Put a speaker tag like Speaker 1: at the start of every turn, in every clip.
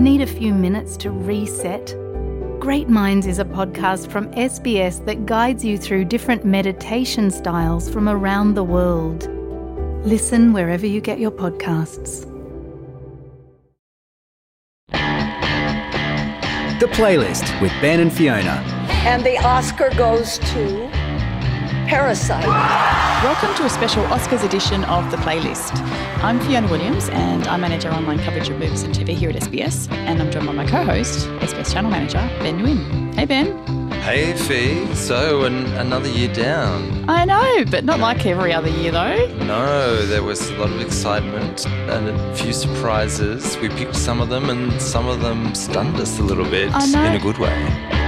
Speaker 1: Need a few minutes to reset? Great Minds is a podcast from SBS that guides you through different meditation styles from around the world. Listen wherever you get your podcasts.
Speaker 2: The Playlist with Ben and Fiona.
Speaker 3: And the Oscar goes to Parasite.
Speaker 4: Welcome to a special Oscars edition of The Playlist. I'm Fiona Williams and I manage our online coverage of movies and TV here at SBS. And I'm joined by my co host, SBS Channel Manager, Ben Nguyen. Hey, Ben.
Speaker 5: Hey, Fee. So, an, another year down.
Speaker 4: I know, but not like every other year, though.
Speaker 5: No, there was a lot of excitement and a few surprises. We picked some of them, and some of them stunned us a little bit in a good way.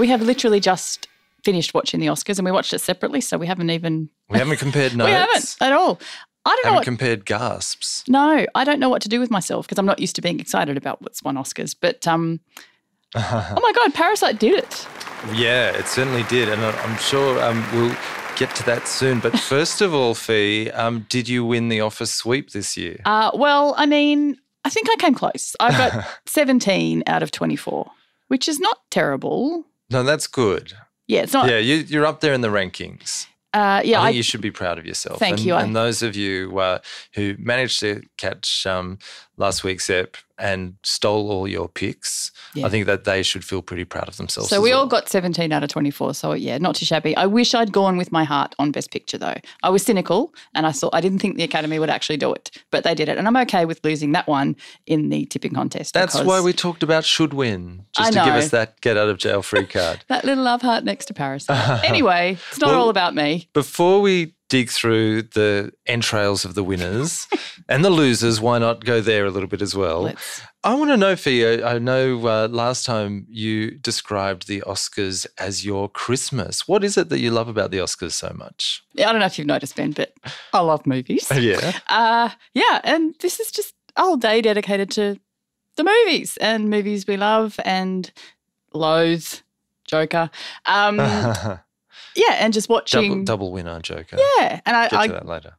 Speaker 4: We have literally just finished watching the Oscars and we watched it separately, so we haven't even.
Speaker 5: We haven't compared notes.
Speaker 4: We haven't at all. I don't know
Speaker 5: Haven't
Speaker 4: what.
Speaker 5: compared gasps.
Speaker 4: no, I don't know what to do with myself because I'm not used to being excited about what's won Oscars. But um, oh my God, Parasite did it.
Speaker 5: Yeah, it certainly did, and I- I'm sure um, we'll get to that soon. But first of all, Fee, um, did you win the office sweep this year?
Speaker 4: Uh, well, I mean, I think I came close. I got 17 out of 24, which is not terrible.
Speaker 5: No, that's good.
Speaker 4: Yeah, it's not.
Speaker 5: Yeah, you, you're up there in the rankings.
Speaker 4: Uh, yeah,
Speaker 5: I
Speaker 4: I,
Speaker 5: think you should be proud of yourself.
Speaker 4: Thank
Speaker 5: and,
Speaker 4: you. I-
Speaker 5: And those of you uh, who managed to catch um, last week's ep and stole all your picks,
Speaker 4: Yeah.
Speaker 5: I think that they should feel pretty proud of themselves.
Speaker 4: so we all got 17 out of 24. So yeah, not too shabby. I wish I'd gone with my heart on Best Picture though. I was cynical and I thought I didn't think the Academy would actually do it, but they did it, and I'm okay with losing that one in the tipping contest.
Speaker 5: That's why we talked about should win, just to give us that get out of jail free card.
Speaker 4: that little love heart next to Parasite. anyway, it's not
Speaker 5: Well-
Speaker 4: all about me.
Speaker 5: Before we dig through the entrails of the winners and the losers, why not go there a little bit as well?
Speaker 4: Let's-
Speaker 5: I want to know, Fia. I know uh, last time you described the Oscars as your Christmas. What is it that you love about the Oscars so much?
Speaker 4: Yeah, I don't know if you've noticed, Ben, but I love movies.
Speaker 5: Yeah.
Speaker 4: Uh, yeah, and this is just a whole day dedicated to the movies and movies we love and loathe. Joker. Um, yeah, and just watching.
Speaker 5: double winner, Joker.
Speaker 4: Yeah, and I,
Speaker 5: Get
Speaker 4: I
Speaker 5: to that later.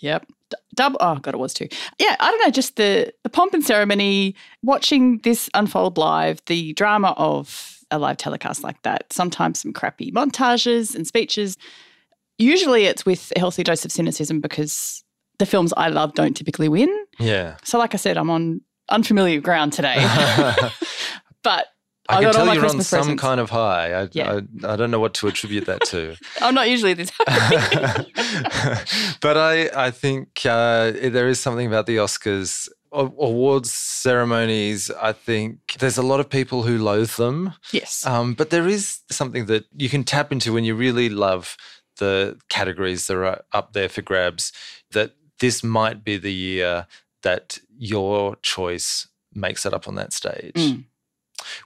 Speaker 4: Yep. Double. Oh god, it was too. Yeah, I don't know. Just the the pomp and ceremony, watching this unfold live, the drama of a live telecast like that. Sometimes some crappy montages and speeches. Usually, it's with a healthy dose of cynicism because the films I love don't typically win.
Speaker 5: Yeah.
Speaker 4: So, like I said, I'm on unfamiliar ground today. but
Speaker 5: I,
Speaker 4: I
Speaker 5: can tell you're on some
Speaker 4: presents.
Speaker 5: kind of high. I,
Speaker 4: Yeah.
Speaker 5: I, I don't know what to attribute that to.
Speaker 4: I'm not usually this happy.
Speaker 5: but I, I think uh, there is something about the Oscars awards ceremonies. I think there's a lot of people who loathe them.
Speaker 4: yes.
Speaker 5: Um, but there is something that you can tap into when you really love the categories that are up there for grabs. That this might be the year that your choice makes it up on that stage.
Speaker 4: Mm.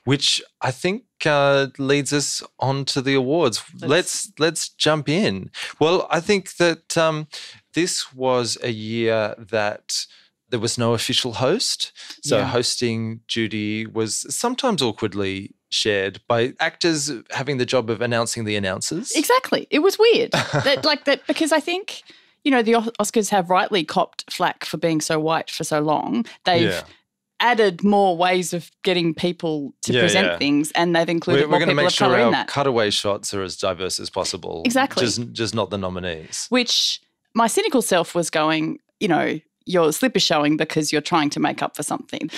Speaker 5: Which I think uh, leads us on to the awards.
Speaker 4: Let's-
Speaker 5: Let's let's jump in. Well, I think that um, this was a year that there was no official host. So
Speaker 4: Yeah.
Speaker 5: hosting duty was sometimes awkwardly shared by actors having the job of announcing the announcers.
Speaker 4: Exactly. It was weird. that like that because I think you know the Oscars have rightly copped flack for being so white for so long. They've
Speaker 5: Yeah.
Speaker 4: Added more ways of getting people to
Speaker 5: Yeah,
Speaker 4: present
Speaker 5: yeah.
Speaker 4: things, and they've included
Speaker 5: We're,
Speaker 4: more
Speaker 5: we're going to
Speaker 4: people
Speaker 5: make
Speaker 4: of
Speaker 5: sure
Speaker 4: color in
Speaker 5: our
Speaker 4: that.
Speaker 5: cutaway shots are as diverse as possible.
Speaker 4: Exactly.
Speaker 5: Just, just not the nominees.
Speaker 4: Which my cynical self was going, you know, your slip is showing because you're trying to make up for something.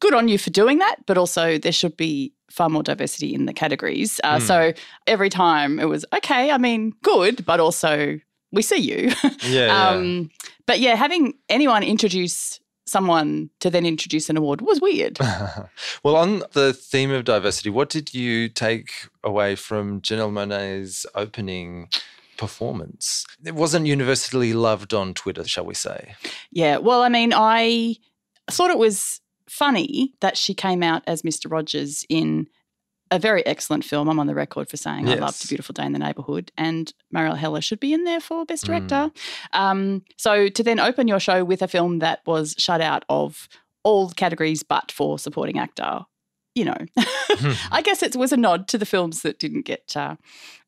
Speaker 4: Good on you for doing that, but also there should be far more diversity in the categories. Uh,
Speaker 5: Hmm.
Speaker 4: So every time it was okay. I mean, good, but also we see you.
Speaker 5: Yeah. yeah.
Speaker 4: Um, but yeah, having anyone introduce someone to then introduce an award was weird.
Speaker 5: well, on the theme of diversity, what did you take away from Janelle Monae's opening performance? It wasn't universally loved on Twitter, shall we say?
Speaker 4: yeah, well, I mean, I thought it was funny that she came out as Mr. Rogers in a very excellent film. I'm on the record for saying I loved
Speaker 5: Yes.
Speaker 4: A Beautiful Day in the Neighborhood, and Marielle Heller should be in there for Best
Speaker 5: Mm.
Speaker 4: Director. Um, so to then open your show with a film that was shut out of all categories but for supporting actor you know, I guess it was a nod to the films that didn't get uh,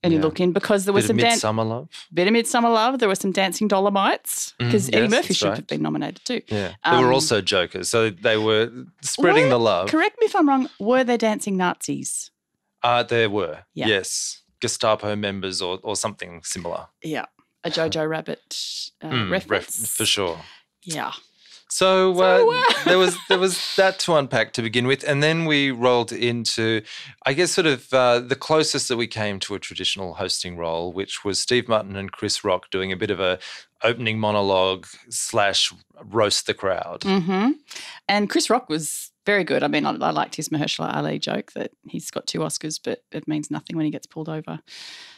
Speaker 4: any
Speaker 5: Yeah.
Speaker 4: look in because there was
Speaker 5: Bit
Speaker 4: some
Speaker 5: of
Speaker 4: dan-
Speaker 5: Midsommar Love.
Speaker 4: bit of Midsommar Love. There were some Dancing Dolemites because Eddie
Speaker 5: yes,
Speaker 4: Murphy should
Speaker 5: right.
Speaker 4: have been nominated too.
Speaker 5: Yeah. They were
Speaker 4: Um,
Speaker 5: also jokers. So they were spreading
Speaker 4: Were-
Speaker 5: the love.
Speaker 4: Correct me if I'm wrong. Were there dancing Nazis?
Speaker 5: Uh, there were.
Speaker 4: Yeah.
Speaker 5: Yes. Gestapo members or, or something similar.
Speaker 4: Yeah, a Jojo Rabbit uh,
Speaker 5: Mm, ref-
Speaker 4: reference
Speaker 5: for sure.
Speaker 4: Yeah.
Speaker 5: So,
Speaker 4: So,
Speaker 5: uh,
Speaker 4: uh,
Speaker 5: there was there was that to unpack to begin with, and then we rolled into, I guess, sort of uh, the closest that we came to a traditional hosting role, which was Steve Martin and Chris Rock doing a bit of a opening monologue slash roast the crowd.
Speaker 4: hmm And Chris Rock was very good. I mean, I, I liked his Mahershala Ali joke that he's got two Oscars, but it means nothing when he gets pulled over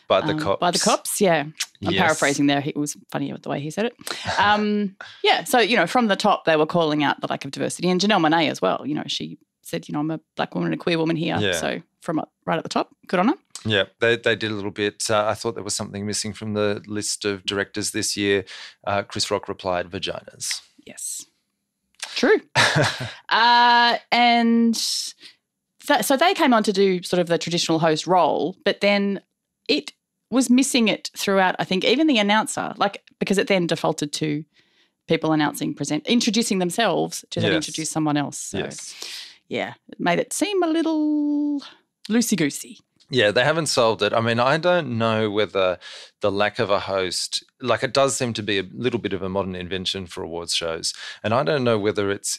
Speaker 5: By the
Speaker 4: um,
Speaker 5: cops.
Speaker 4: By the cops, yeah. I'm
Speaker 5: Yes.
Speaker 4: paraphrasing there. It was funny the way he said it. Um, yeah. So you know, from the top, they were calling out the lack of diversity, and Janelle Monae as well. You know, she said, you know, I'm a black woman and a queer woman here.
Speaker 5: Yeah.
Speaker 4: So from right at the top, good on her.
Speaker 5: Yeah, they, they did a little bit. Uh, I thought there was something missing from the list of directors this year. Uh, Chris Rock replied, vaginas.
Speaker 4: Yes. True. uh, and that, so they came on to do sort of the traditional host role, but then it was missing it throughout. I think even the announcer, like because it then defaulted to people announcing, present, introducing themselves to then introduce someone else. So
Speaker 5: Yes.
Speaker 4: Yeah, it made it seem a little loosey goosey.
Speaker 5: Yeah, they haven't solved it. I mean, I don't know whether the lack of a host, like it does seem to be a little bit of a modern invention for awards shows. And I don't know whether it's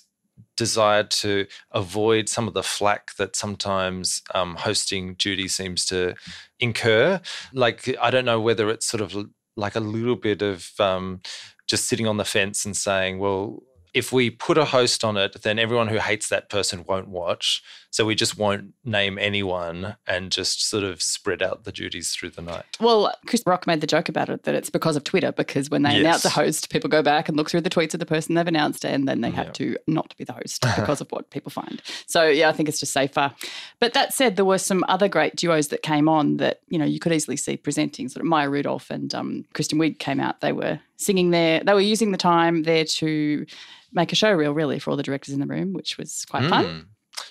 Speaker 5: desired to avoid some of the flack that sometimes um, hosting duty seems to incur. Like, I don't know whether it's sort of like a little bit of um, just sitting on the fence and saying, well, if we put a host on it, then everyone who hates that person won't watch. So we just won't name anyone and just sort of spread out the duties through the night.
Speaker 4: Well, Chris Rock made the joke about it that it's because of Twitter, because when they announce a host, people go back and look through the tweets of the person they've announced, and then they have
Speaker 5: Yeah.
Speaker 4: to not be the host because of what people find. So, yeah, I think it's just safer. But that said, there were some other great duos that came on that, you know, you could easily see presenting. Sort of Maya Rudolph and um, Kristen Wiig came out. They were singing there, they were using the time there to make a show reel, really, for all the directors in the room, which was quite fun.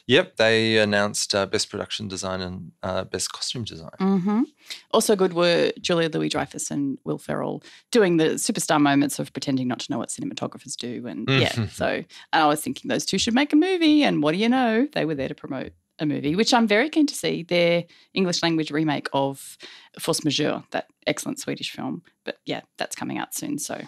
Speaker 5: Yep, they announced uh, best production design and uh, best costume design.
Speaker 4: hmm Also good were Julia Louis Dreyfus and Will Ferrell doing the superstar moments of pretending not to know what cinematographers do. And yeah,
Speaker 5: Mhm.
Speaker 4: so and I was thinking those two should make a movie. And what do you know? They were there to promote a movie, which I'm very keen to see their English language remake of Force Majeure, that excellent Swedish film. But yeah, that's coming out soon. So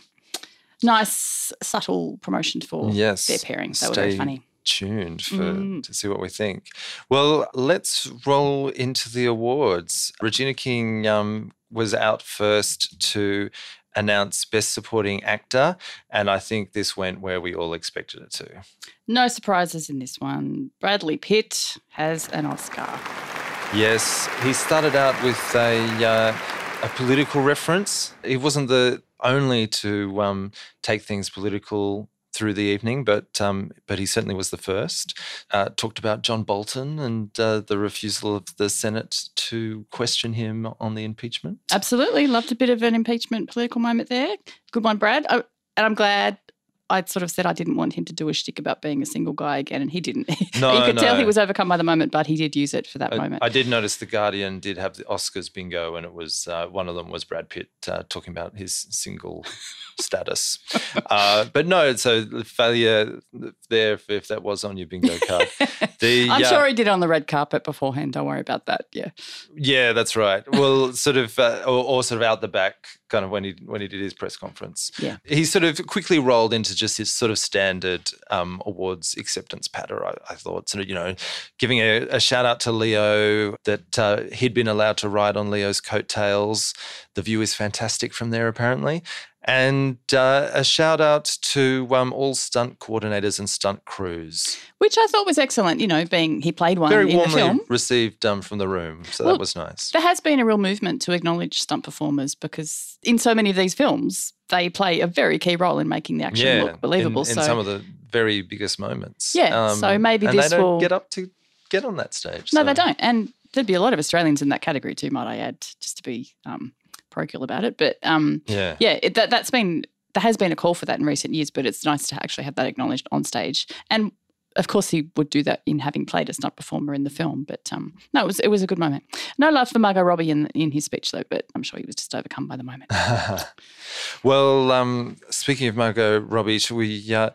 Speaker 4: nice, subtle promotion for
Speaker 5: Yes,
Speaker 4: their pairing. They were very funny.
Speaker 5: Tuned for
Speaker 4: Mm.
Speaker 5: to see what we think. Well, let's roll into the awards. Regina King um, was out first to announce Best Supporting Actor, and I think this went where we all expected it to.
Speaker 4: No surprises in this one. Bradley Pitt has an Oscar.
Speaker 5: Yes, he started out with a uh, a political reference. He wasn't the only to um, take things political through the evening, but um, but he certainly was the first. Uh, talked about John Bolton and uh, the refusal of the Senate to question him on the impeachment.
Speaker 4: Absolutely. Loved a bit of an impeachment political moment there. Good one, Brad. Oh, and I'm glad I'd sort of said I didn't want him to do a shtick about being a single guy again, and he didn't.
Speaker 5: No,
Speaker 4: you could tell he was overcome by the moment, but he did use it for that
Speaker 5: I,
Speaker 4: moment.
Speaker 5: I did notice the Guardian did have the Oscars bingo, and it was uh, one of them was Brad Pitt uh, talking about his single status. Uh, but no, so the failure there if, if that was on your bingo card. The,
Speaker 4: I'm sure he did on the red carpet beforehand. Don't worry about that. Yeah.
Speaker 5: Yeah, that's right. Well, sort of, uh, or, or sort of out the back, kind of when he when he did his press conference.
Speaker 4: Yeah.
Speaker 5: he sort of quickly rolled into just his sort of standard um, awards acceptance patter. I, I thought, sort of, you know, giving a, a shout out to Leo that uh, he'd been allowed to ride on Leo's coattails. The view is fantastic from there, apparently. And uh, a shout out to um, all stunt coordinators and stunt crews.
Speaker 4: Which I thought was excellent, you know, being he played one
Speaker 5: Very
Speaker 4: in the
Speaker 5: warmly
Speaker 4: film.
Speaker 5: received um, from the room, so
Speaker 4: Well,
Speaker 5: that was nice.
Speaker 4: There has been a real movement to acknowledge stunt performers because in so many of these films, they play a very key role in making the action look believable.
Speaker 5: In, in
Speaker 4: so
Speaker 5: some of the very biggest moments.
Speaker 4: Yeah, so maybe
Speaker 5: and
Speaker 4: this
Speaker 5: they don't
Speaker 4: will-
Speaker 5: get up to get on that stage.
Speaker 4: No,
Speaker 5: so-
Speaker 4: they don't. And there'd be a lot of Australians in that category too, might I add, just to be um, parochial about it. But um,
Speaker 5: Yeah.
Speaker 4: yeah, it, that, that's been, there has been a call for that in recent years, but it's nice to actually have that acknowledged on stage. And of course, he would do that in having played a stunt performer in the film. But um, no, it was it was a good moment. No love for Margot Robbie in in his speech though, but I'm sure he was just overcome by the moment.
Speaker 5: well, um, speaking of Margot Robbie, should we uh,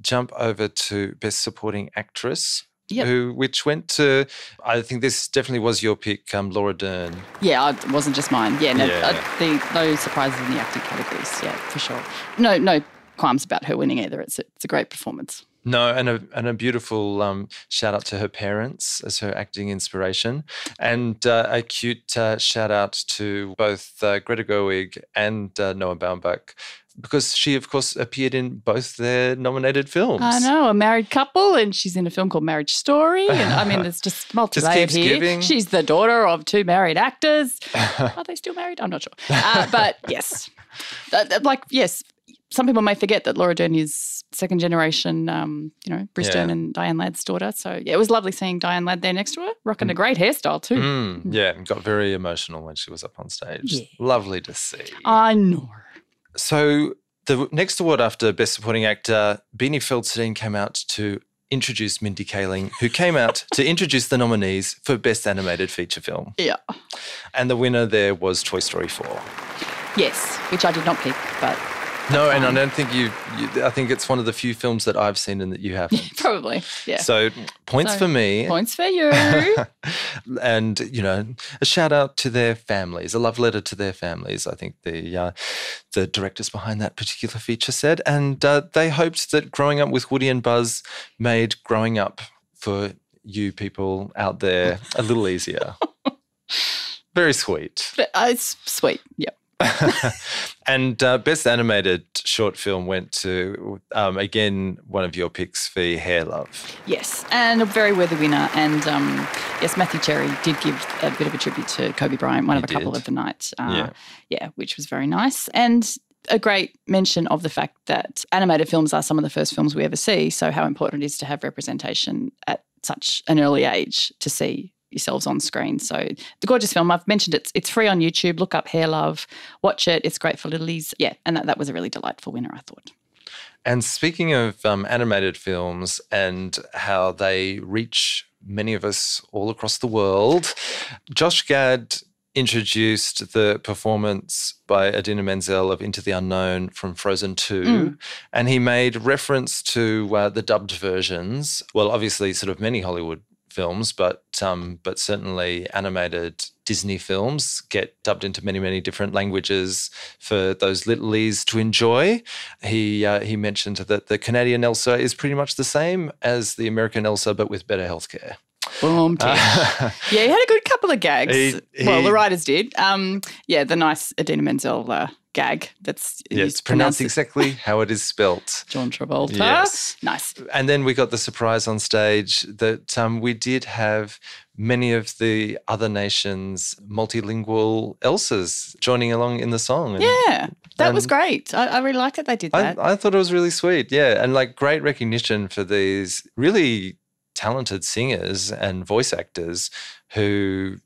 Speaker 5: jump over to Best Supporting Actress?
Speaker 4: Yep.
Speaker 5: Who, which went to, I think this definitely was your pick, um, Laura Dern.
Speaker 4: Yeah, it wasn't just mine. Yeah, no,
Speaker 5: Yeah.
Speaker 4: uh, the, no surprises in the acting categories. Yeah, for sure. No, no qualms about her winning either. It's a, it's a great performance.
Speaker 5: No, and a and a beautiful um, shout out to her parents as her acting inspiration, and uh, a cute uh, shout out to both uh, Greta Gerwig and uh, Noah Baumbach, because she, of course, appeared in both their nominated films.
Speaker 4: I know a married couple, and she's in a film called Marriage Story. And I mean, it's just multi-layered here.
Speaker 5: giving.
Speaker 4: She's the daughter of two married actors. Are they still married? I'm not sure. Uh, but yes, Uh, uh, like yes, some people may forget that Laura Dern is second generation. Um, you know, Bruce
Speaker 5: Yeah.
Speaker 4: Dern and Diane Ladd's daughter. So yeah, it was lovely seeing Diane Ladd there next to her, rocking a great hairstyle too.
Speaker 5: Mm, yeah, got very emotional when she was up on stage.
Speaker 4: Yeah.
Speaker 5: Lovely to see.
Speaker 4: I know.
Speaker 5: So the next award after Best Supporting Actor, Beanie Feldstein came out to introduce Mindy Kaling, who came out to introduce the nominees for Best Animated Feature Film.
Speaker 4: Yeah.
Speaker 5: And the winner there was Toy Story 4.
Speaker 4: Yes, which I did not pick, but
Speaker 5: No, and I don't think you, you, I think it's one of the few films that I've seen and that you haven't.
Speaker 4: probably yeah.
Speaker 5: So points
Speaker 4: So,
Speaker 5: for me.
Speaker 4: Points for you.
Speaker 5: and you know a shout out to their families a love letter to their families i think the uh, the directors behind that particular feature said and uh, they hoped that growing up with woody and buzz made growing up for you people out there a little easier very sweet
Speaker 4: But, uh, it's sweet. Yep.
Speaker 5: and uh, best animated short film went to um, again one of your picks for hair love
Speaker 4: Yes, and a very worthy winner. And um, yes, Matthew Cherry did give a bit of a tribute to Kobe Bryant, one
Speaker 5: He
Speaker 4: of a couple of the night. Uh,
Speaker 5: Yeah.
Speaker 4: yeah, which was very nice. And a great mention of the fact that animated films are some of the first films we ever see. So, how important it is to have representation at such an early age to see yourselves on screen. So, the gorgeous film, I've mentioned it's it's free on YouTube. Look up Hair Love, watch it. It's great for littlies. Yeah, and that, that was a really delightful winner, I thought.
Speaker 5: And speaking of um, animated films and how they reach many of us all across the world, Josh Gad introduced the performance by Idina Menzel of Into the Unknown from Frozen 2. And he made reference to uh, the dubbed versions. Well, obviously, sort of many Hollywood films, but um, but certainly animated Disney films get dubbed into many many different languages for those littlies to enjoy. He uh, he mentioned that the Canadian Elsa is pretty much the same as the American Elsa, but with better healthcare.
Speaker 4: Boom, tick. yeah, he had a good couple of gags.
Speaker 5: He-
Speaker 4: well,
Speaker 5: he-
Speaker 4: the writers did. Um, yeah, the nice Idina Menzel uh, gag that's
Speaker 5: Yeah, it's
Speaker 4: pronounce
Speaker 5: pronounced exactly how it is spelt.
Speaker 4: John Travolta.
Speaker 5: Yes.
Speaker 4: Nice.
Speaker 5: And then we got the surprise on stage that um, we did have many of the other nations' multilingual Elsas joining along in the song. And
Speaker 4: Yeah, that was great. I, I really liked that they did
Speaker 5: I,
Speaker 4: that.
Speaker 5: I thought it was really sweet. Yeah. And like great recognition for these really talented singers and voice actors who,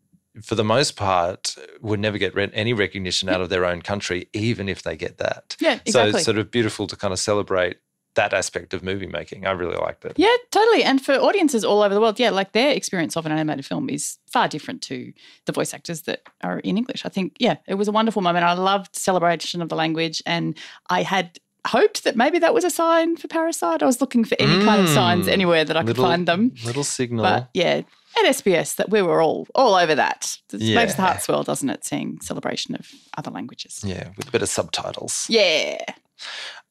Speaker 5: for the most part, would never get any recognition out of their own country, even if they get that.
Speaker 4: yeah,
Speaker 5: So
Speaker 4: exactly.
Speaker 5: it's sort of beautiful to kind of celebrate that aspect of movie making. I really liked it.
Speaker 4: yeah, totally. And for audiences all over the world, yeah, like their experience of an animated film is far different to the voice actors that are in English. I think, yeah, it was a wonderful moment. I loved celebration of the language, and I had hoped that maybe that was a sign for Parasite. I was looking for any kind of signs
Speaker 5: Mm.
Speaker 4: anywhere that I could
Speaker 5: little,
Speaker 4: find them.
Speaker 5: Little signal.
Speaker 4: But yeah, at SBS, that we were all all over that. It makes the heart swell, doesn't it? Seeing celebration of other languages.
Speaker 5: yeah, with a bit of subtitles.
Speaker 4: Yeah.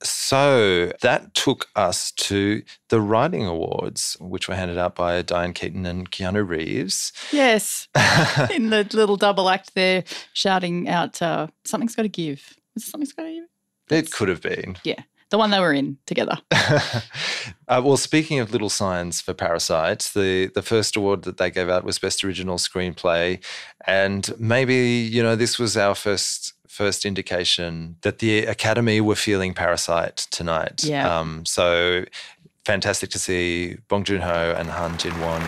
Speaker 5: So that took us to the Writing Awards, which were handed out by Diane Keaton and Keanu Reeves.
Speaker 4: Yes. In the little double act there, shouting out, uh, something's got to give. It something's got to give?
Speaker 5: It could have been.
Speaker 4: Yeah. The one they were in together.
Speaker 5: uh, well, speaking of little signs for Parasite, the, the first award that they gave out was Best Original Screenplay. And maybe, you know, this was our first first indication that the Academy were feeling Parasite tonight.
Speaker 4: Yeah.
Speaker 5: Um, so fantastic to see Bong Joon-ho and Han Jin-won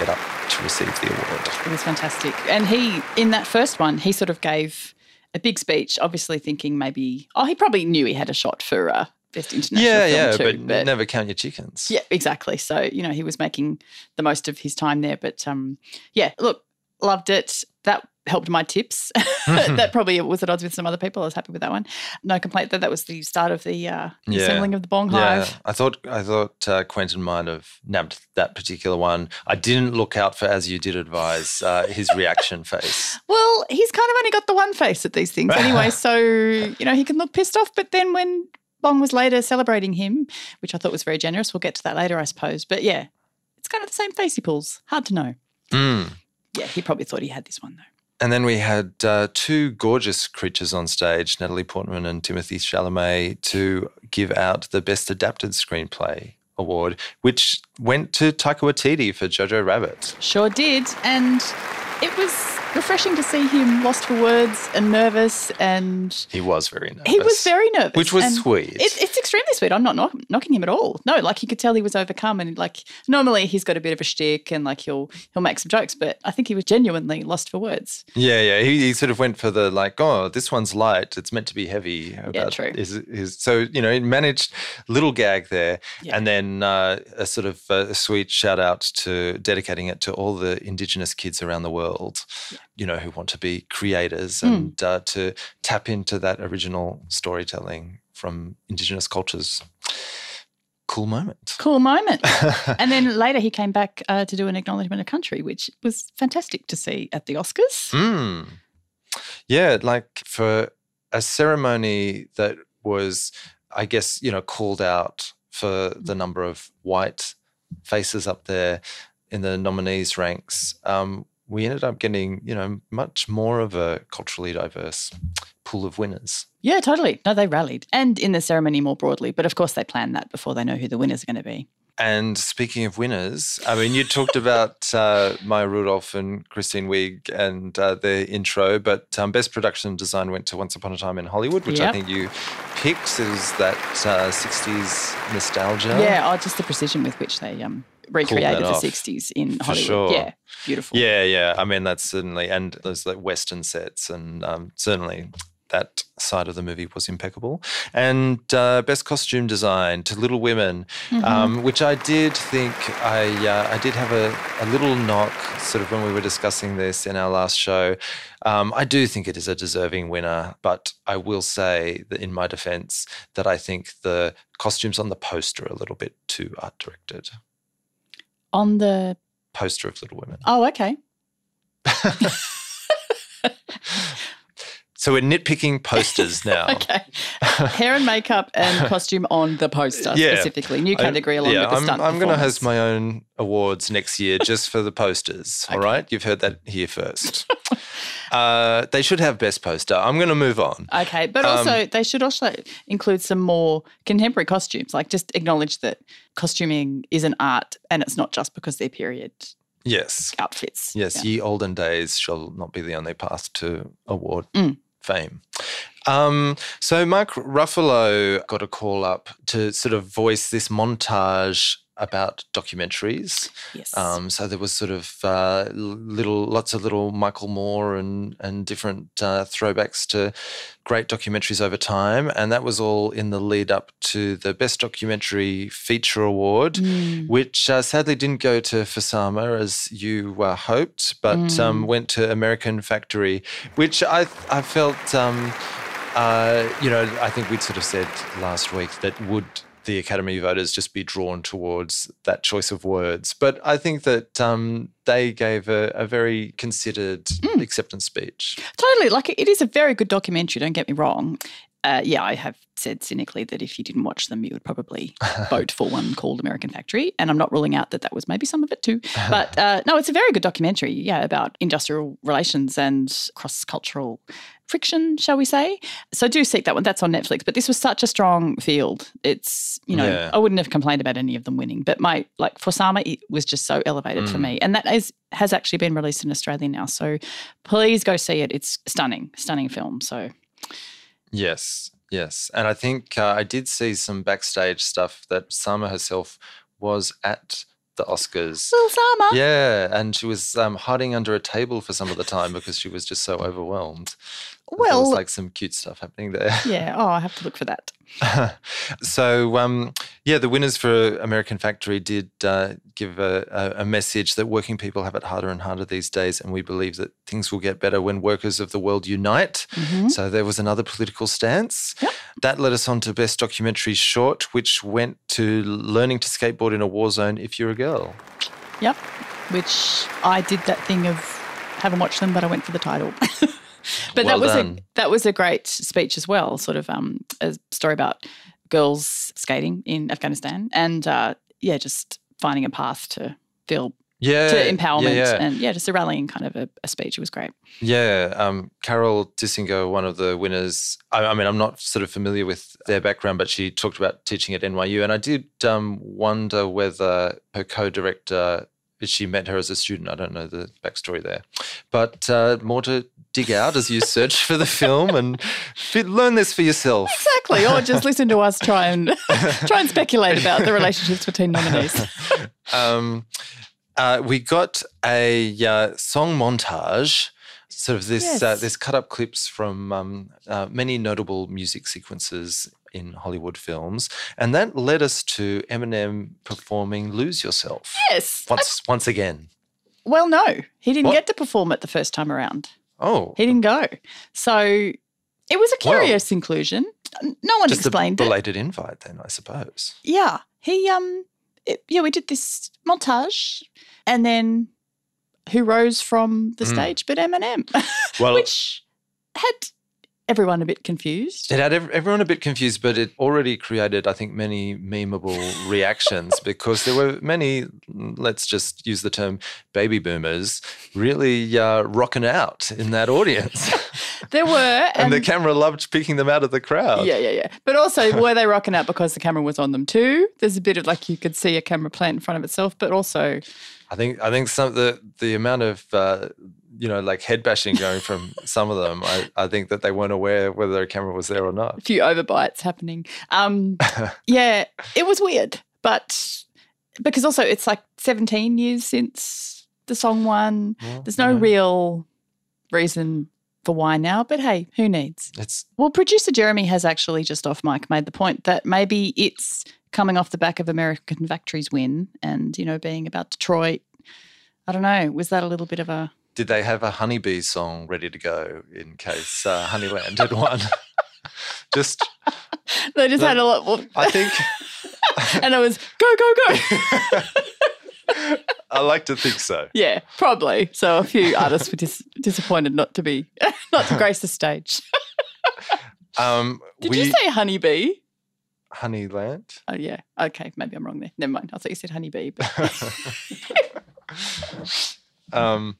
Speaker 5: get up to receive the award.
Speaker 4: It was fantastic. And he, in that first one, he sort of gave a big speech, obviously thinking maybe, oh, he probably knew he had a shot for uh, best international
Speaker 5: yeah, yeah,
Speaker 4: too.
Speaker 5: but, never count your chickens.
Speaker 4: Yeah, exactly. So, you know, he was making the most of his time there. But um, yeah, look, loved it. That helped my tips. that probably was at odds with some other people. I was happy with that one. No complaint that that was the start of the uh,
Speaker 5: Yeah.
Speaker 4: assembling of the Bong
Speaker 5: Yeah,
Speaker 4: Hive.
Speaker 5: I thought I thought uh, Quentin might have nabbed that particular one. I didn't look out for, as you did advise, uh, his reaction face.
Speaker 4: Well, he's kind of only got the one face at these things anyway. so, you know, he can look pissed off. But then when Bong was later celebrating him, which I thought was very generous, we'll get to that later, I suppose. But yeah, it's kind of the same face he pulls. Hard to know.
Speaker 5: Mm.
Speaker 4: Yeah, he probably thought he had this one though.
Speaker 5: And then we had uh, two gorgeous creatures on stage, Natalie Portman and Timothée Chalamet, to give out the Best Adapted Screenplay award, which went to Taika Waititi for Jojo Rabbit.
Speaker 4: Sure did. And it was refreshing to see him lost for words and nervous. And
Speaker 5: He was very nervous.
Speaker 4: he was very nervous.
Speaker 5: Which was sweet.
Speaker 4: It's, it's extremely sweet. I'm not knock, knocking him at all. No, like you could tell he was overcome. And like normally he's got a bit of a shtick and like he'll he'll make some jokes, but I think he was genuinely lost for words.
Speaker 5: Yeah, yeah. He, he sort of went for the like, oh, this one's light. It's meant to be heavy. About
Speaker 4: true.
Speaker 5: His, his, so you know, he managed little gag there,
Speaker 4: Yeah.
Speaker 5: and then uh, a sort of uh, sweet shout out to dedicating it to all the Indigenous kids around the world. You know, who want to be creators
Speaker 4: Hmm.
Speaker 5: and uh, to tap into that original storytelling from Indigenous cultures. Cool moment.
Speaker 4: Cool moment. and then later he came back uh, to do an acknowledgement of country, which was fantastic to see at the Oscars.
Speaker 5: Mm. Yeah, like for a ceremony that was, I guess, you know, called out for the number of white faces up there in the nominees ranks, um, we ended up getting, you know, much more of a culturally diverse pool of winners.
Speaker 4: Yeah, totally. No, they rallied. And in the ceremony more broadly. But of course, they plan that before they know who the winners are going to be.
Speaker 5: And speaking of winners, I mean, you talked about uh, Maya Rudolph and Christine Wiig and uh, their intro, but um, Best Production Design went to Once Upon a Time in Hollywood, which I think you picked as that uh, 60s nostalgia.
Speaker 4: Yeah, oh, just the precision with which they um, recreated the
Speaker 5: off.
Speaker 4: 60s in Hollywood.
Speaker 5: sure.
Speaker 4: Yeah, beautiful.
Speaker 5: Yeah, yeah. I mean, that's certainly, and those like Western sets, and um, certainly that side of the movie was impeccable. And uh, best costume design to Little Women, um, which I did think I uh, I did have a, a little knock, sort of when we were discussing this in our last show. Um, I do think it is a deserving winner, but I will say that in my defence that I think the costumes on the poster are a little bit too art directed.
Speaker 4: On the.
Speaker 5: Poster of Little Women.
Speaker 4: Oh, okay.
Speaker 5: So we're nitpicking posters now.
Speaker 4: Okay. Hair and makeup and costume on the poster
Speaker 5: Yeah.
Speaker 4: specifically. New
Speaker 5: I-
Speaker 4: category along
Speaker 5: yeah,
Speaker 4: with the
Speaker 5: I'm,
Speaker 4: stunt
Speaker 5: I'm going to host my own awards next year just for the posters. All right, you've heard that here first. Uh, they should have best poster. I'm going to move on.
Speaker 4: Okay, but
Speaker 5: Um,
Speaker 4: also they should also include some more contemporary costumes. Like just acknowledge that costuming is an art and it's not just because they're period
Speaker 5: Yes,
Speaker 4: outfits.
Speaker 5: yes.
Speaker 4: Yeah.
Speaker 5: Ye olden days shall not be the only path to award
Speaker 4: Mm.
Speaker 5: fame. Um, so Mark Ruffalo got a call up to sort of voice this montage about documentaries.
Speaker 4: Yes.
Speaker 5: Um, so there was sort of uh, little, lots of little Michael Moore and and different uh, throwbacks to great documentaries over time, and that was all in the lead up to the Best Documentary Feature Award,
Speaker 4: Mm.
Speaker 5: which uh, sadly didn't go to For Sama as you uh, hoped, but um, went to American Factory, which I I felt. Um, uh, you know, I think we'd sort of said last week that would the Academy voters just be drawn towards that choice of words. But I think that um, they gave a, a very considered acceptance speech.
Speaker 4: Totally. Like it is a very good documentary, don't get me wrong. Uh, yeah, I have said cynically that if you didn't watch them, you would probably vote for one called American Factory. And I'm not ruling out that that was maybe some of it too. But uh, no, it's a very good documentary, yeah, about industrial relations and cross cultural friction, shall we say. So do seek that one. That's on Netflix. But this was such a strong field. It's, you know,
Speaker 5: Yeah.
Speaker 4: I wouldn't have complained about any of them winning. But my, like, for Sama, it was just so elevated for
Speaker 5: Mm.
Speaker 4: me. And that is has actually been released in Australia now. So please go see it. It's stunning, stunning film. So
Speaker 5: Yes, yes. And I think uh, I did see some backstage stuff that Sama herself was at the Oscars.
Speaker 4: little Sama.
Speaker 5: Yeah, and she was um, hiding under a table for some of the time because she was just so overwhelmed. There
Speaker 4: Well-
Speaker 5: was like some cute stuff happening there.
Speaker 4: Yeah. Oh, I have to look for that.
Speaker 5: so um, yeah, the winners for American Factory did uh, give a, a, message that working people have it harder and harder these days, and we believe that things will get better when workers of the world unite. So there was another political stance.
Speaker 4: Mm-hmm. Yep.
Speaker 5: That led us on to best documentary short, which went to learning to skateboard in a war zone if you're a girl.
Speaker 4: Yep. Which I did that thing of haven't watched them, but I went for the title. but
Speaker 5: Well
Speaker 4: that was
Speaker 5: done.
Speaker 4: a that was a great speech as well. Sort of um, a story about girls skating in Afghanistan, and uh, yeah, just finding a path to feel
Speaker 5: Yeah,
Speaker 4: to
Speaker 5: yeah,
Speaker 4: empowerment,
Speaker 5: yeah.
Speaker 4: and yeah, just a rallying kind of a, a speech. It was great.
Speaker 5: Yeah, um, Carol Dysinger, one of the winners. I, I mean, I'm not sort of familiar with their background, but she talked about teaching at NYU, and I did um, wonder whether her co-director, she met her as a student. I don't know the backstory there, but uh, more to dig out as you search for the film and learn this for yourself.
Speaker 4: Exactly, or just listen to us try and try and speculate about the relationships between nominees.
Speaker 5: um, uh, we got a uh, song montage, sort of this uh,
Speaker 4: Yes.
Speaker 5: this cut up clips from um, uh, many notable music sequences in Hollywood films, and that led us to Eminem performing "Lose Yourself"
Speaker 4: Yes.
Speaker 5: once once again.
Speaker 4: Well, no, he didn't
Speaker 5: What?
Speaker 4: get to perform it the first time around.
Speaker 5: Oh,
Speaker 4: He didn't go. So it was a
Speaker 5: Well,
Speaker 4: curious inclusion. No one
Speaker 5: just a
Speaker 4: explained it.
Speaker 5: belated invite, then I suppose.
Speaker 4: Yeah. He um it, yeah, we did this montage and then who rose from the
Speaker 5: Mm.
Speaker 4: stage but Eminem.
Speaker 5: Well,
Speaker 4: which had everyone a bit confused.
Speaker 5: It had ev- everyone a bit confused, but it already created, I think, many memeable reactions because there were many, let's just use the term baby boomers, really uh, rocking out in that audience.
Speaker 4: There were
Speaker 5: and, the camera loved picking them out of the crowd.
Speaker 4: Yeah, yeah, yeah. But also, were they rocking out because the camera was on them too? There's a bit of like you could see a camera plant in front of itself, but also,
Speaker 5: I think I think some the the amount of uh, you know like head bashing going from some of them, I, I think that they weren't aware whether a camera was there or not.
Speaker 4: a few overbites happening. Um, yeah, it was weird, but because also it's like 17 years since the song won.
Speaker 5: Well,
Speaker 4: There's no
Speaker 5: know,
Speaker 4: real reason for why now, but hey, who needs?
Speaker 5: It's
Speaker 4: Well, producer Jeremy has actually just off mic made the point that maybe it's coming off the back of American Factory's win and, you know, being about Detroit. I don't know. Was that a little bit of a.
Speaker 5: did they have a honeybee song ready to go in case uh, Honeyland had won? Just
Speaker 4: They just had a lot more.
Speaker 5: I think
Speaker 4: and it was go, go, go.
Speaker 5: I like to think so.
Speaker 4: Yeah, probably. So a few artists were dis- disappointed not to be, not to grace the stage.
Speaker 5: Um,
Speaker 4: Did
Speaker 5: we
Speaker 4: you say honeybee?
Speaker 5: Honeyland.
Speaker 4: Oh, yeah. Okay, maybe I'm wrong there. Never mind. I thought you said honeybee. But
Speaker 5: Um,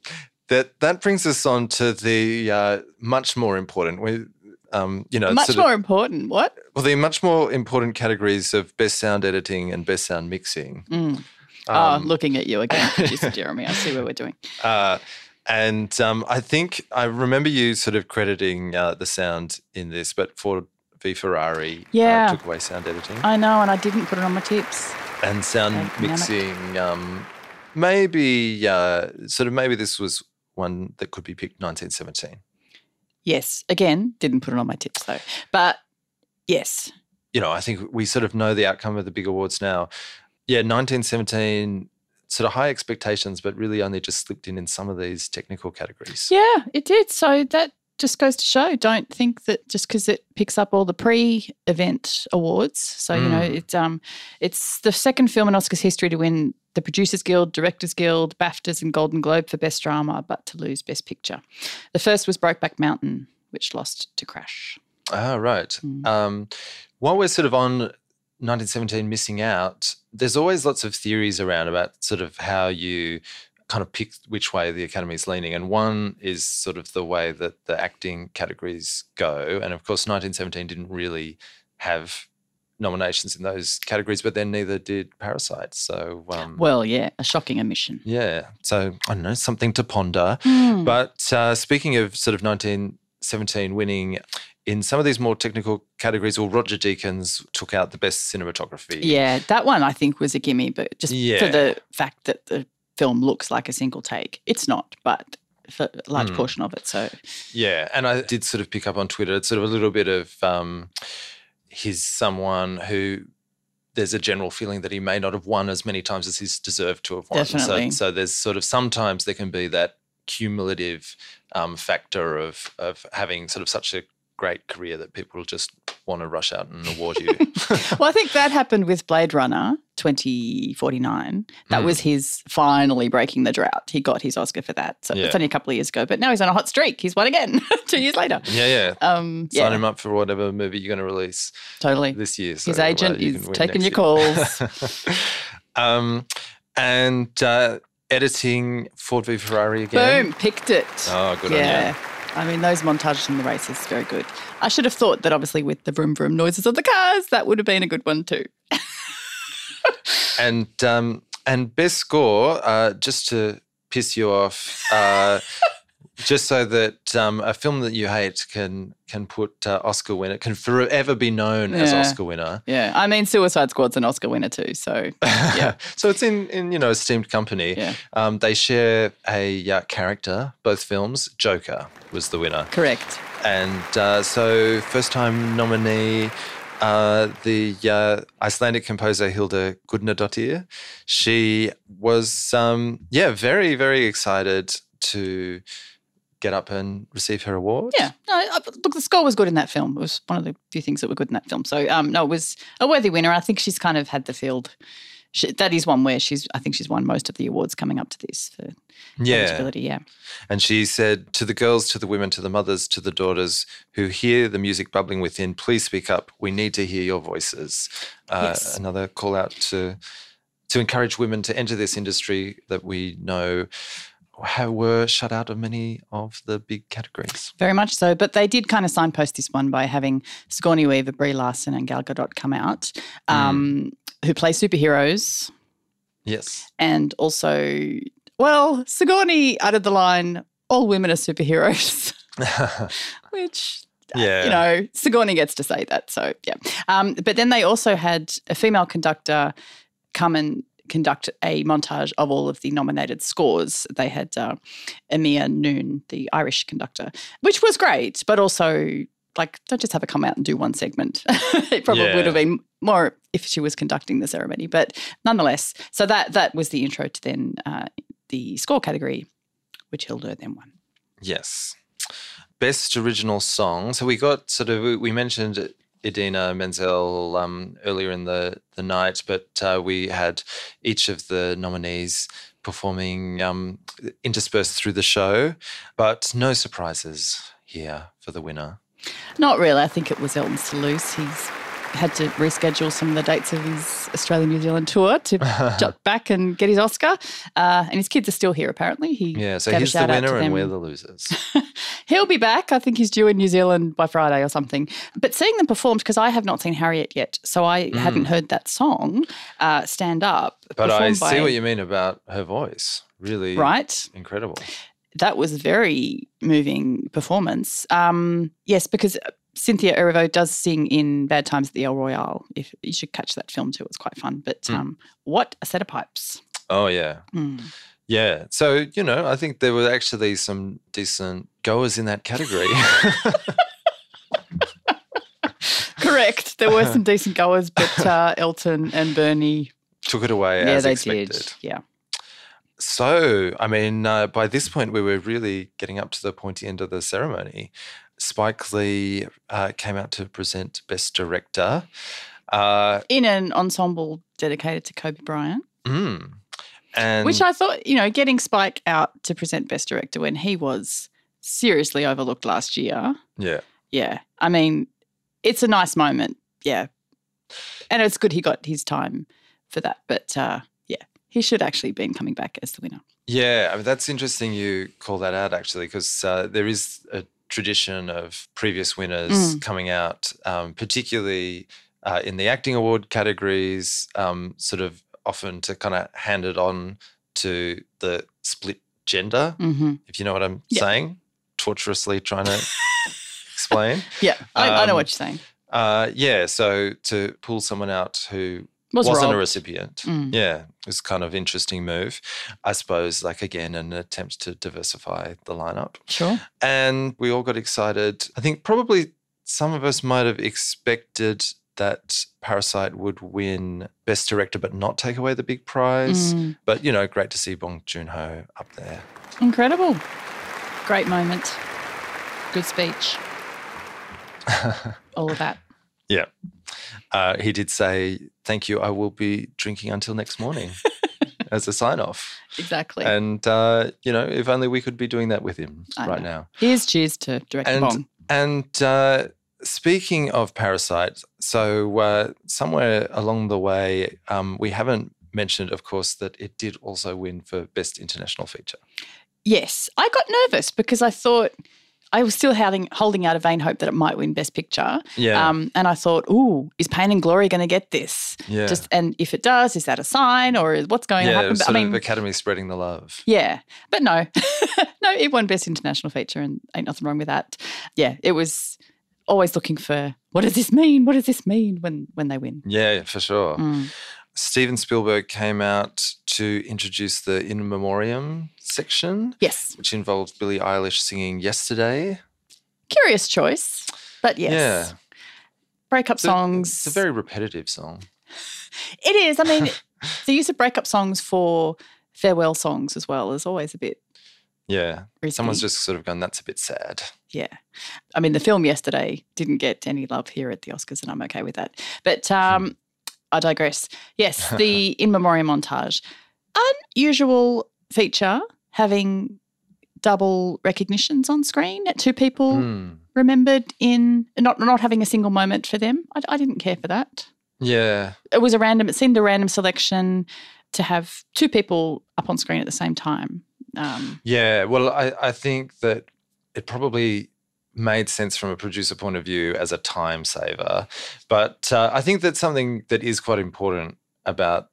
Speaker 5: that that brings us on to the uh, much more important. We, um, you know,
Speaker 4: much
Speaker 5: sort of-
Speaker 4: more important. What?
Speaker 5: well, the much more important categories of best sound editing and best sound mixing.
Speaker 4: Mm.
Speaker 5: Um,
Speaker 4: oh, looking at you again, producer Jeremy. I see what we're doing.
Speaker 5: Uh, and um, I think I remember you sort of crediting uh, the sound in this, but Ford v Ferrari
Speaker 4: Yeah.
Speaker 5: uh, took away sound editing
Speaker 4: I know, and I didn't put it on my tips.
Speaker 5: and sound mixing. Um, maybe uh, sort of maybe this was one that could be picked 1917.
Speaker 4: Yes, again, didn't put it on my tips though. But yes,
Speaker 5: You know, I think we sort of know the outcome of the big awards now. Yeah, 1917. Sort of high expectations, but really only just slipped in in some of these technical categories.
Speaker 4: yeah, it did. So that just goes to show don't think that just because it picks up all the pre-event awards. So you know,
Speaker 5: Mm.
Speaker 4: it's um, it's the second film in Oscars history to win the Producers Guild, Directors Guild, BAFTAs, and Golden Globe for Best Drama, but to lose Best Picture. The first was Brokeback Mountain, which lost to Crash.
Speaker 5: Ah, right.
Speaker 4: Mm.
Speaker 5: Um, while we're sort of on 1917 missing out, there's always lots of theories around about sort of how you kind of pick which way the academy is leaning. And one is sort of the way that the acting categories go. And of course, 1917 didn't really have nominations in those categories, but then neither did Parasite. So, um,
Speaker 4: Well, yeah, a shocking omission.
Speaker 5: yeah. So I don't know, something to ponder.
Speaker 4: Hmm.
Speaker 5: But uh, speaking of sort of 1917 winning, in some of these more technical categories, well, Roger Deakins took out the best cinematography.
Speaker 4: Yeah, that one I think was a gimme, but just
Speaker 5: Yeah.
Speaker 4: for the fact that the film looks like a single take. It's not, but for a large portion of it. So
Speaker 5: Yeah, and I did sort of pick up on Twitter. It's sort of a little bit of um, he's someone who there's a general feeling that he may not have won as many times as he's deserved to have won.
Speaker 4: Definitely.
Speaker 5: So, so there's sort of sometimes there can be that cumulative um, factor of of having sort of such a great career that people just want to rush out and award you.
Speaker 4: well, I think that happened with Blade Runner 2049. That
Speaker 5: Mm.
Speaker 4: was his finally breaking the drought. He got his Oscar for that. So
Speaker 5: Yeah.
Speaker 4: it's only a couple of years ago, but now he's on a hot streak. He's won again two years later.
Speaker 5: yeah, yeah.
Speaker 4: Um,
Speaker 5: Sign
Speaker 4: yeah,
Speaker 5: him up for whatever movie you're going to release
Speaker 4: totally.
Speaker 5: this year.
Speaker 4: His
Speaker 5: so, uh,
Speaker 4: agent is taking your calls.
Speaker 5: um, and uh, editing Ford v Ferrari again.
Speaker 4: Boom, picked it.
Speaker 5: Oh, good on you.
Speaker 4: I mean, those montages in the races, very good. I should have thought that obviously with the vroom vroom noises of the cars, that would have been a good one too.
Speaker 5: And um, and best score, uh, just to piss you off, uh, just so that um, a film that you hate can can put uh, Oscar winner can forever be known as Oscar winner.
Speaker 4: Yeah. I mean, Suicide Squad's an Oscar winner too. So, yeah.
Speaker 5: so it's in in you know esteemed company.
Speaker 4: Yeah.
Speaker 5: Um, they share a uh, character. Both films. Joker was the winner.
Speaker 4: Correct.
Speaker 5: And uh, so, first time nominee, uh, the uh, Icelandic composer Hilda Gudnadottir. She was, um, yeah, very, very excited to get up and receive her award.
Speaker 4: Yeah. No, I- look, the score was good in that film. It was one of the few things that were good in that film. So, um, no, it was a worthy winner. I think she's kind of had the field. She, that is one where she's, I think she's won most of the awards coming up to this for
Speaker 5: Yeah.
Speaker 4: eligibility. Yeah.
Speaker 5: And she said, To the girls, to the women, to the mothers, to the daughters who hear the music bubbling within, please speak up. We need to hear your voices. Uh,
Speaker 4: Yes.
Speaker 5: Another call out to, to encourage women to enter this industry that we know have, were shut out of many of the big categories.
Speaker 4: Very much so. But they did kind of signpost this one by having Sigourney Weaver, Brie Larson, and Gal Gadot come out, um, who play superheroes.
Speaker 5: Yes.
Speaker 4: And also, well, Sigourney uttered the line, all women are superheroes, which
Speaker 5: yeah.
Speaker 4: you know, Sigourney gets to say that. So, yeah. Um, but then they also had a female conductor come and conduct a montage of all of the nominated scores. They had uh, Eímear Noone, the Irish conductor, which was great, but also. Like, don't just have her come out and do one segment. it probably
Speaker 5: Yeah.
Speaker 4: would have been more if she was conducting the ceremony, but nonetheless. So that that was the intro to then uh, the score category, which Hilda then won.
Speaker 5: Yes. Best original song. So we got sort of, we- we mentioned Idina Menzel um, earlier in the, the night, but uh, we had each of the nominees performing um, interspersed through the show, but no surprises here for the winner.
Speaker 4: Not really. I think it was Elton Sluice. He's had to reschedule some of the dates of his Australia New Zealand tour to jump back and get his Oscar. Uh, and his kids are still here, apparently. He
Speaker 5: Yeah, so he's the
Speaker 4: shout out to
Speaker 5: winner and we're the losers.
Speaker 4: He'll be back. I think he's due in New Zealand by Friday or something. But seeing them performed, because I have not seen Harriet yet, so I hadn't heard that song uh, stand up.
Speaker 5: Mm. But I see
Speaker 4: by-
Speaker 5: what you mean about her voice. Really
Speaker 4: Right.
Speaker 5: incredible.
Speaker 4: that was a very moving performance. Um, yes, because Cynthia Erivo does sing in Bad Times at the El Royale. If you should catch that film too, it's quite fun. But
Speaker 5: Hmm.
Speaker 4: um, what a set of pipes!
Speaker 5: Oh, yeah.
Speaker 4: Mm.
Speaker 5: Yeah. So, you know, I think there were actually some decent goers in that category.
Speaker 4: Correct. There were some decent goers, but uh, Elton and Bernie,
Speaker 5: Took it away
Speaker 4: yeah,
Speaker 5: as
Speaker 4: they
Speaker 5: expected.
Speaker 4: did. Yeah.
Speaker 5: So, I mean, uh, by this point, we were really getting up to the pointy end of the ceremony. Spike Lee uh, came out to present Best Director. Uh,
Speaker 4: In an ensemble dedicated to Kobe Bryant,
Speaker 5: mm, and
Speaker 4: which I thought, you know, getting Spike out to present Best Director when he was seriously overlooked last year.
Speaker 5: yeah,
Speaker 4: yeah, I mean, it's a nice moment. Yeah. And it's good he got his time for that. But uh, yeah, he should actually been coming back as the winner.
Speaker 5: yeah, I mean, that's interesting you call that out actually, because uh, there is a tradition of previous winners
Speaker 4: Mm.
Speaker 5: coming out, um, particularly uh, in the acting award categories, um, sort of often to kind of hand it on to the split gender.
Speaker 4: Mm-hmm.
Speaker 5: if you know what I'm
Speaker 4: Yeah.
Speaker 5: saying, tortuously trying to explain.
Speaker 4: Yeah, I, I know
Speaker 5: Um,
Speaker 4: what you're saying.
Speaker 5: Uh, yeah, so to pull someone out who
Speaker 4: Was
Speaker 5: wasn't a recipient.
Speaker 4: Mm.
Speaker 5: Yeah, it was kind of interesting move. I suppose, like again, an attempt to diversify the lineup.
Speaker 4: Sure.
Speaker 5: And we all got excited. I think probably some of us might have expected that Parasite would win Best Director, but not take away the big prize.
Speaker 4: Mm.
Speaker 5: But you know, great to see Bong Joon Ho up there.
Speaker 4: Incredible. Great moment. Good speech. All of that.
Speaker 5: Yeah. Uh, he did say, "Thank you. I will be drinking until next morning." As a sign off.
Speaker 4: Exactly.
Speaker 5: And, uh, you know, if only we could be doing that with him
Speaker 4: I
Speaker 5: right
Speaker 4: know.
Speaker 5: now.
Speaker 4: Here's cheers to Director
Speaker 5: And,
Speaker 4: Bong.
Speaker 5: and uh, speaking of Parasite, so uh, somewhere along the way, um, we haven't mentioned, of course, that it did also win for Best International Feature.
Speaker 4: Yes, I got nervous because I thought I was still holding, holding out a vain hope that it might win Best Picture.
Speaker 5: Yeah.
Speaker 4: Um, and I thought, ooh, is Pain and Glory going to get this?
Speaker 5: yeah.
Speaker 4: Just and if it does, is that a sign or is what's going to
Speaker 5: yeah,
Speaker 4: happen? But,
Speaker 5: sort
Speaker 4: I
Speaker 5: of
Speaker 4: mean,
Speaker 5: Academy spreading the love.
Speaker 4: yeah, but no, no, it won Best International Feature, and ain't nothing wrong with that. Yeah, it was always looking for what does this mean? What does this mean when when they win?
Speaker 5: Yeah, for sure.
Speaker 4: Mm.
Speaker 5: Steven Spielberg came out to introduce the In Memoriam section,
Speaker 4: Yes,
Speaker 5: which involves Billie Eilish singing Yesterday.
Speaker 4: curious choice, but yes,
Speaker 5: Yeah.
Speaker 4: breakup songs.
Speaker 5: It's a very repetitive song.
Speaker 4: It is. I mean, the use of breakup songs for farewell songs as well is always a bit
Speaker 5: Yeah.
Speaker 4: risky.
Speaker 5: Someone's just sort of gone, that's a bit sad.
Speaker 4: yeah. I mean, the film yesterday didn't get any love here at the Oscars, and I'm okay with that. But um, I digress. Yes, the in memoriam montage, unusual feature having double recognitions on screen. Two people
Speaker 5: Hmm.
Speaker 4: remembered in not not having a single moment for them. I, I didn't care for that.
Speaker 5: Yeah.
Speaker 4: it was a random it seemed a random selection to have two people up on screen at the same time um,
Speaker 5: Yeah. Well, I, I think that it probably made sense from a producer point of view as a time saver. But uh, I think that something that is quite important about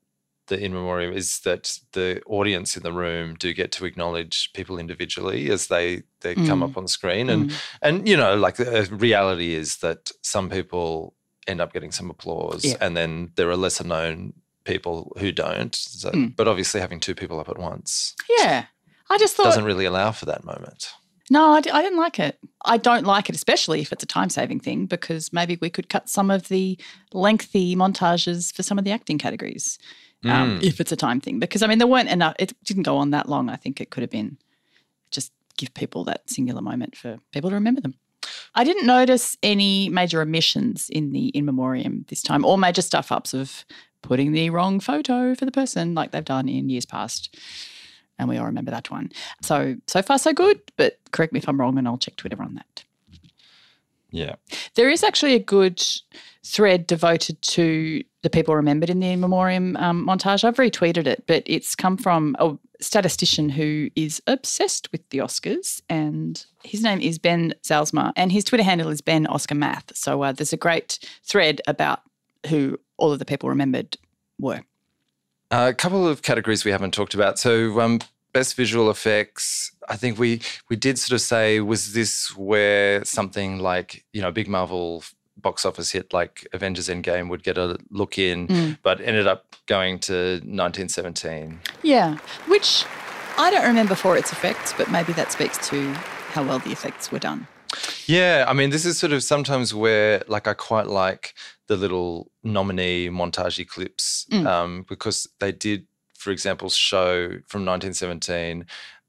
Speaker 5: the in memoriam is that the audience in the room do get to acknowledge people individually as they they come
Speaker 4: Mm.
Speaker 5: up on screen and
Speaker 4: mm,
Speaker 5: and you know like the reality is that some people end up getting some applause
Speaker 4: Yeah.
Speaker 5: and then there are lesser known people who don't so,
Speaker 4: Mm.
Speaker 5: but obviously having two people up at once
Speaker 4: yeah i just thought
Speaker 5: doesn't really allow for that moment
Speaker 4: no I, d- I didn't like it i don't like it especially if it's a time saving thing because maybe we could cut some of the lengthy montages for some of the acting categories um,
Speaker 5: Mm.
Speaker 4: if it's a time thing because i mean there weren't enough it didn't go on that long i think it could have been just give people that singular moment for people to remember them I didn't notice any major omissions in the in memoriam this time, or major stuff ups of putting the wrong photo for the person like they've done in years past. And we all remember that one. So, so far, so good, but correct me if I'm wrong and I'll check Twitter on that.
Speaker 5: yeah
Speaker 4: There is actually a good thread devoted to the people remembered in the in memoriam um, montage. I've retweeted it, but it's come from a statistician who is obsessed with the Oscars, and his name is Ben Zauzmer, and his Twitter handle is Ben Oscar Math. So uh, there's a great thread about who all of the people remembered were.
Speaker 5: Uh, a couple of categories we haven't talked about. So, um, best visual effects. I think we we did sort of say, was this where something like you know, big Marvel box office hit like Avengers Endgame would get a look in,
Speaker 4: Mm.
Speaker 5: but ended up going to 1917.
Speaker 4: Yeah, which I don't remember for its effects, but maybe that speaks to how well the effects were done.
Speaker 5: Yeah, I mean, this is sort of sometimes where, like, I quite like the little nominee montage clips
Speaker 4: Mm.
Speaker 5: um, because they did, for example, show from 1917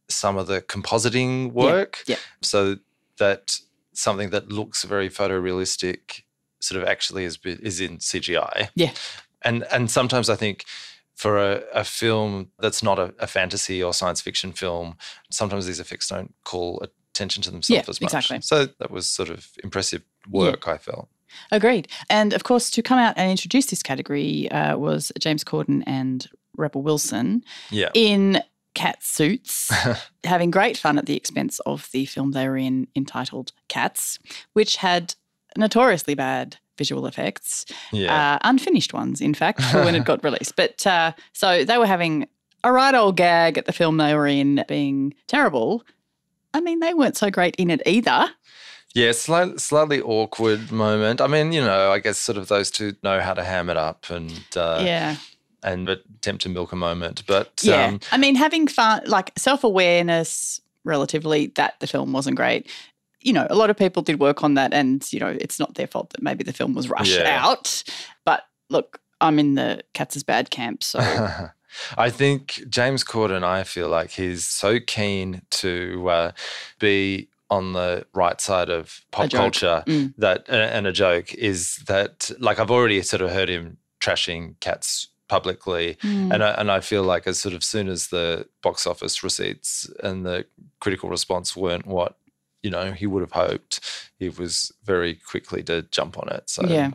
Speaker 5: some of the compositing work.
Speaker 4: yeah.
Speaker 5: So that something that looks very photorealistic sort of actually is is in CGI.
Speaker 4: Yeah.
Speaker 5: And and sometimes I think for a, a film that's not a, a fantasy or science fiction film, sometimes these effects don't call attention to themselves
Speaker 4: Yeah,
Speaker 5: as much.
Speaker 4: exactly.
Speaker 5: So that was sort of impressive work, I felt.
Speaker 4: Agreed. And of course, to come out and introduce this category uh, was James Corden and Rebel Wilson
Speaker 5: Yeah.
Speaker 4: in cat suits, having great fun at the expense of the film they were in entitled Cats, which had notoriously bad visual effects,
Speaker 5: Yeah.
Speaker 4: uh, unfinished ones, in fact, for when it got released. But uh, so they were having a right old gag at the film they were in being terrible. I mean, they weren't so great in it either.
Speaker 5: Yeah, slightly, slightly awkward moment. I mean, you know, I guess sort of those two know how to ham it up and uh,
Speaker 4: yeah.
Speaker 5: and attempt to milk a moment. But
Speaker 4: Yeah.
Speaker 5: um,
Speaker 4: I mean, having fun, like self awareness, relatively, that the film wasn't great. You know, a lot of people did work on that, and, you know, it's not their fault that maybe the film was rushed
Speaker 5: Yeah.
Speaker 4: out. But look, I'm in the cats is bad camp. So,
Speaker 5: I think James Corden, I feel like he's so keen to uh, be on the right side of pop culture
Speaker 4: Mm.
Speaker 5: that and a joke is that like I've already sort of heard him trashing cats publicly
Speaker 4: Mm.
Speaker 5: and I, and I feel like as sort of soon as the box office receipts and the critical response weren't what you know he would have hoped he was very quickly to jump on it so
Speaker 4: Yeah.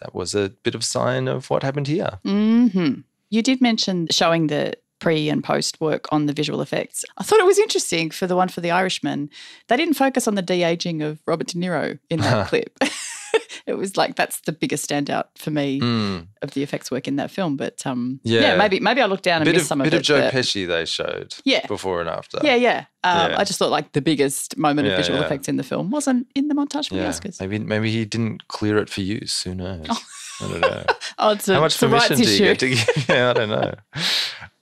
Speaker 5: that was a bit of sign of what happened here
Speaker 4: hmm You did mention showing the pre and post work on the visual effects. I thought it was interesting for the one for The Irishman. They didn't focus on the de aging of Robert De Niro in that clip. it was like that's the biggest standout for me
Speaker 5: Mm.
Speaker 4: of the effects work in that film. But um,
Speaker 5: Yeah.
Speaker 4: maybe maybe I looked down and
Speaker 5: bit
Speaker 4: missed
Speaker 5: of
Speaker 4: some of
Speaker 5: bit
Speaker 4: it.
Speaker 5: of Joe
Speaker 4: but-
Speaker 5: Pesci they showed
Speaker 4: Yeah.
Speaker 5: before and after
Speaker 4: Yeah, yeah. Um,
Speaker 5: Yeah.
Speaker 4: I just thought like the biggest moment
Speaker 5: Yeah,
Speaker 4: of visual
Speaker 5: yeah.
Speaker 4: effects in the film wasn't in the montage for
Speaker 5: Yeah.
Speaker 4: the Oscars.
Speaker 5: maybe maybe he didn't clear it for use who knows I don't know
Speaker 4: Oh, it's
Speaker 5: how much
Speaker 4: a rights
Speaker 5: permission do you get to give yeah I don't know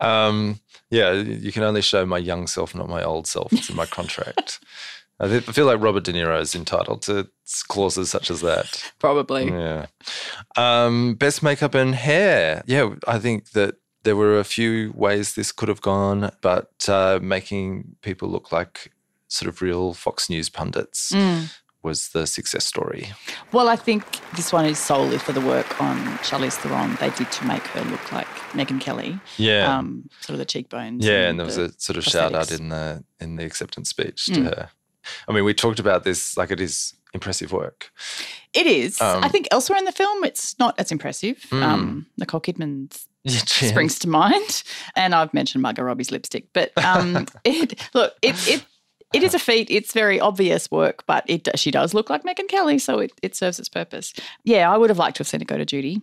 Speaker 5: um, yeah you can only show my young self not my old self it's in my contract I feel like Robert De Niro is entitled to clauses such as that
Speaker 4: Probably.
Speaker 5: Yeah. Um, best makeup and hair. Yeah, I think that there were a few ways this could have gone, but uh, making people look like sort of real Fox News pundits
Speaker 4: Mm.
Speaker 5: Was the success story.
Speaker 4: Well, I think this one is solely for the work on Charlize Theron. They did to make her look like Megyn Kelly.
Speaker 5: Yeah.
Speaker 4: Um, sort of the cheekbones.
Speaker 5: yeah, and there was
Speaker 4: the-
Speaker 5: a sort of shout out in the in the acceptance speech to
Speaker 4: Mm.
Speaker 5: her. I mean, we talked about this like it is impressive work.
Speaker 4: It is.
Speaker 5: Um,
Speaker 4: I think elsewhere in the film, it's not as impressive.
Speaker 5: Mm.
Speaker 4: Um, Nicole Kidman's
Speaker 5: Yeah,
Speaker 4: springs to mind, and I've mentioned Margot Robbie's lipstick. But um, it look, it it. It is a feat. It's very obvious work, but it she does look like Megyn Kelly, so it, it serves its purpose. Yeah, I would have liked to have seen it go to Judy.